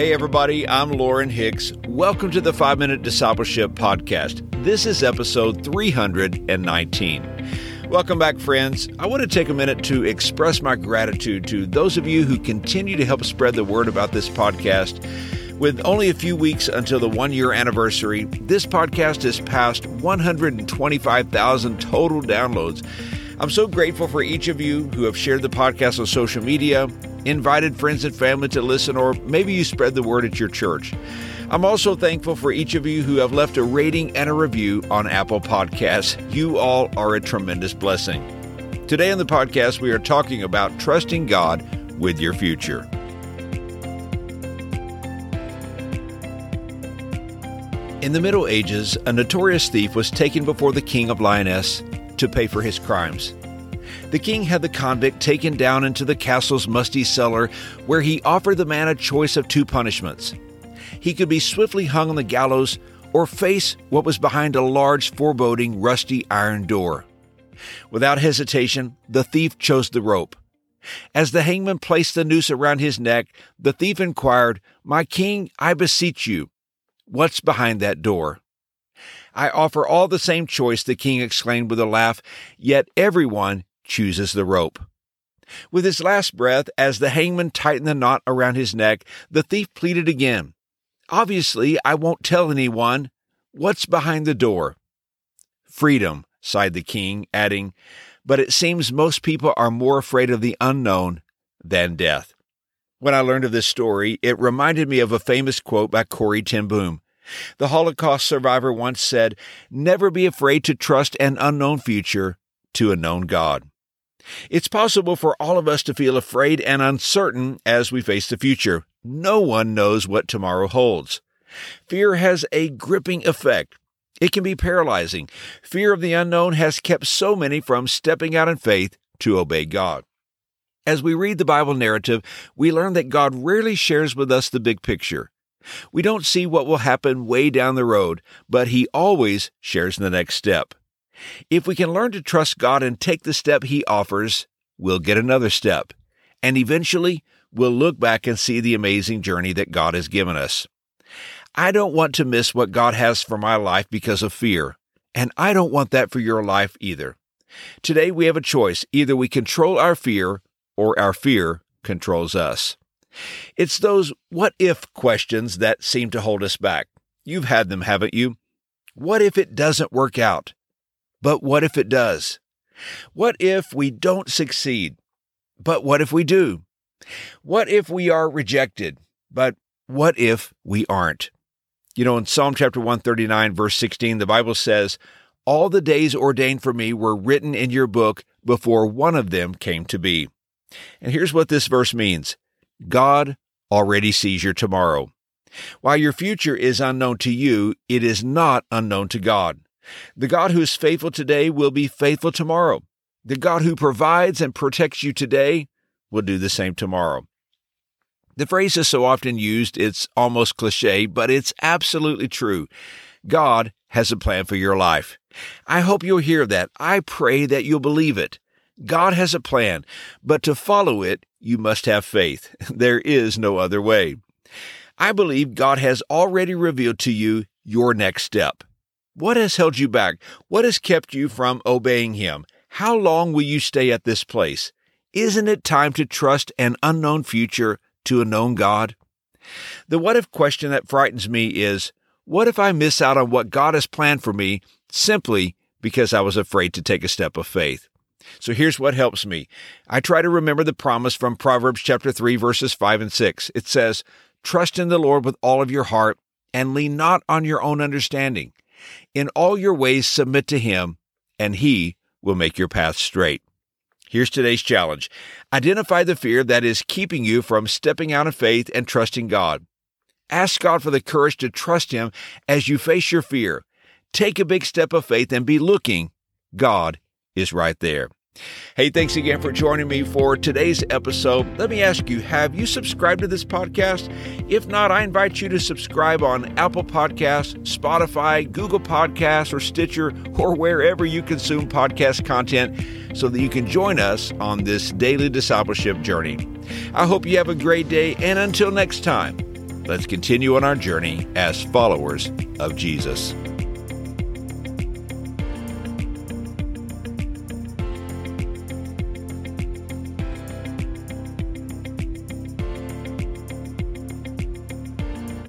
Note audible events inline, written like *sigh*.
Hey, everybody, I'm Lauren Hicks. Welcome to the 5 Minute Discipleship Podcast. This is episode 319. Welcome back, friends. I want to take a minute to express my gratitude to those of you who continue to help spread the word about this podcast. With only a few weeks until the one year anniversary, this podcast has passed 125,000 total downloads. I'm so grateful for each of you who have shared the podcast on social media invited friends and family to listen, or maybe you spread the word at your church. I'm also thankful for each of you who have left a rating and a review on Apple Podcasts. You all are a tremendous blessing. Today on the podcast, we are talking about trusting God with your future. In the Middle Ages, a notorious thief was taken before the king of Lyonesse to pay for his crimes. The king had the convict taken down into the castle's musty cellar, where he offered the man a choice of two punishments. He could be swiftly hung on the gallows or face what was behind a large, foreboding, rusty iron door. Without hesitation, the thief chose the rope. As the hangman placed the noose around his neck, the thief inquired, My king, I beseech you, what's behind that door? I offer all the same choice, the king exclaimed with a laugh, yet everyone chooses the rope. With his last breath, as the hangman tightened the knot around his neck, the thief pleaded again. Obviously, I won't tell anyone. What's behind the door? Freedom, sighed the king, adding, But it seems most people are more afraid of the unknown than death. When I learned of this story, it reminded me of a famous quote by Corrie ten Boom. The Holocaust survivor once said, Never be afraid to trust an unknown future to a known God. It's possible for all of us to feel afraid and uncertain as we face the future. No one knows what tomorrow holds. Fear has a gripping effect. It can be paralyzing. Fear of the unknown has kept so many from stepping out in faith to obey God. As we read the Bible narrative, we learn that God rarely shares with us the big picture. We don't see what will happen way down the road, but He always shares the next step. If we can learn to trust God and take the step He offers, we'll get another step. And eventually, we'll look back and see the amazing journey that God has given us. I don't want to miss what God has for my life because of fear, and I don't want that for your life either. Today, we have a choice. Either we control our fear, or our fear controls us. It's those what if questions that seem to hold us back. You've had them, haven't you? What if it doesn't work out? But what if it does? What if we don't succeed? But what if we do? What if we are rejected? But what if we aren't? You know, in Psalm chapter 139, verse 16, the Bible says, All the days ordained for me were written in your book before one of them came to be. And here's what this verse means God already sees your tomorrow. While your future is unknown to you, it is not unknown to God. The God who is faithful today will be faithful tomorrow. The God who provides and protects you today will do the same tomorrow. The phrase is so often used, it's almost cliche, but it's absolutely true. God has a plan for your life. I hope you'll hear that. I pray that you'll believe it. God has a plan, but to follow it, you must have faith. *laughs* There is no other way. I believe God has already revealed to you your next step. What has held you back? What has kept you from obeying Him? How long will you stay at this place? Isn't it time to trust an unknown future to a known God? The what if question that frightens me is what if I miss out on what God has planned for me simply because I was afraid to take a step of faith? So here's what helps me. I try to remember the promise from Proverbs chapter 3 verses 5 and 6. It says, "Trust in the Lord with all of your heart and lean not on your own understanding. In all your ways, submit to Him, and He will make your path straight. Here's today's challenge identify the fear that is keeping you from stepping out in faith and trusting God. Ask God for the courage to trust Him as you face your fear. Take a big step of faith and be looking. God is right there. Hey, thanks again for joining me for today's episode. Let me ask you have you subscribed to this podcast? If not, I invite you to subscribe on Apple Podcasts, Spotify, Google Podcasts, or Stitcher, or wherever you consume podcast content so that you can join us on this daily discipleship journey. I hope you have a great day, and until next time, Let's continue on our journey as followers of Jesus.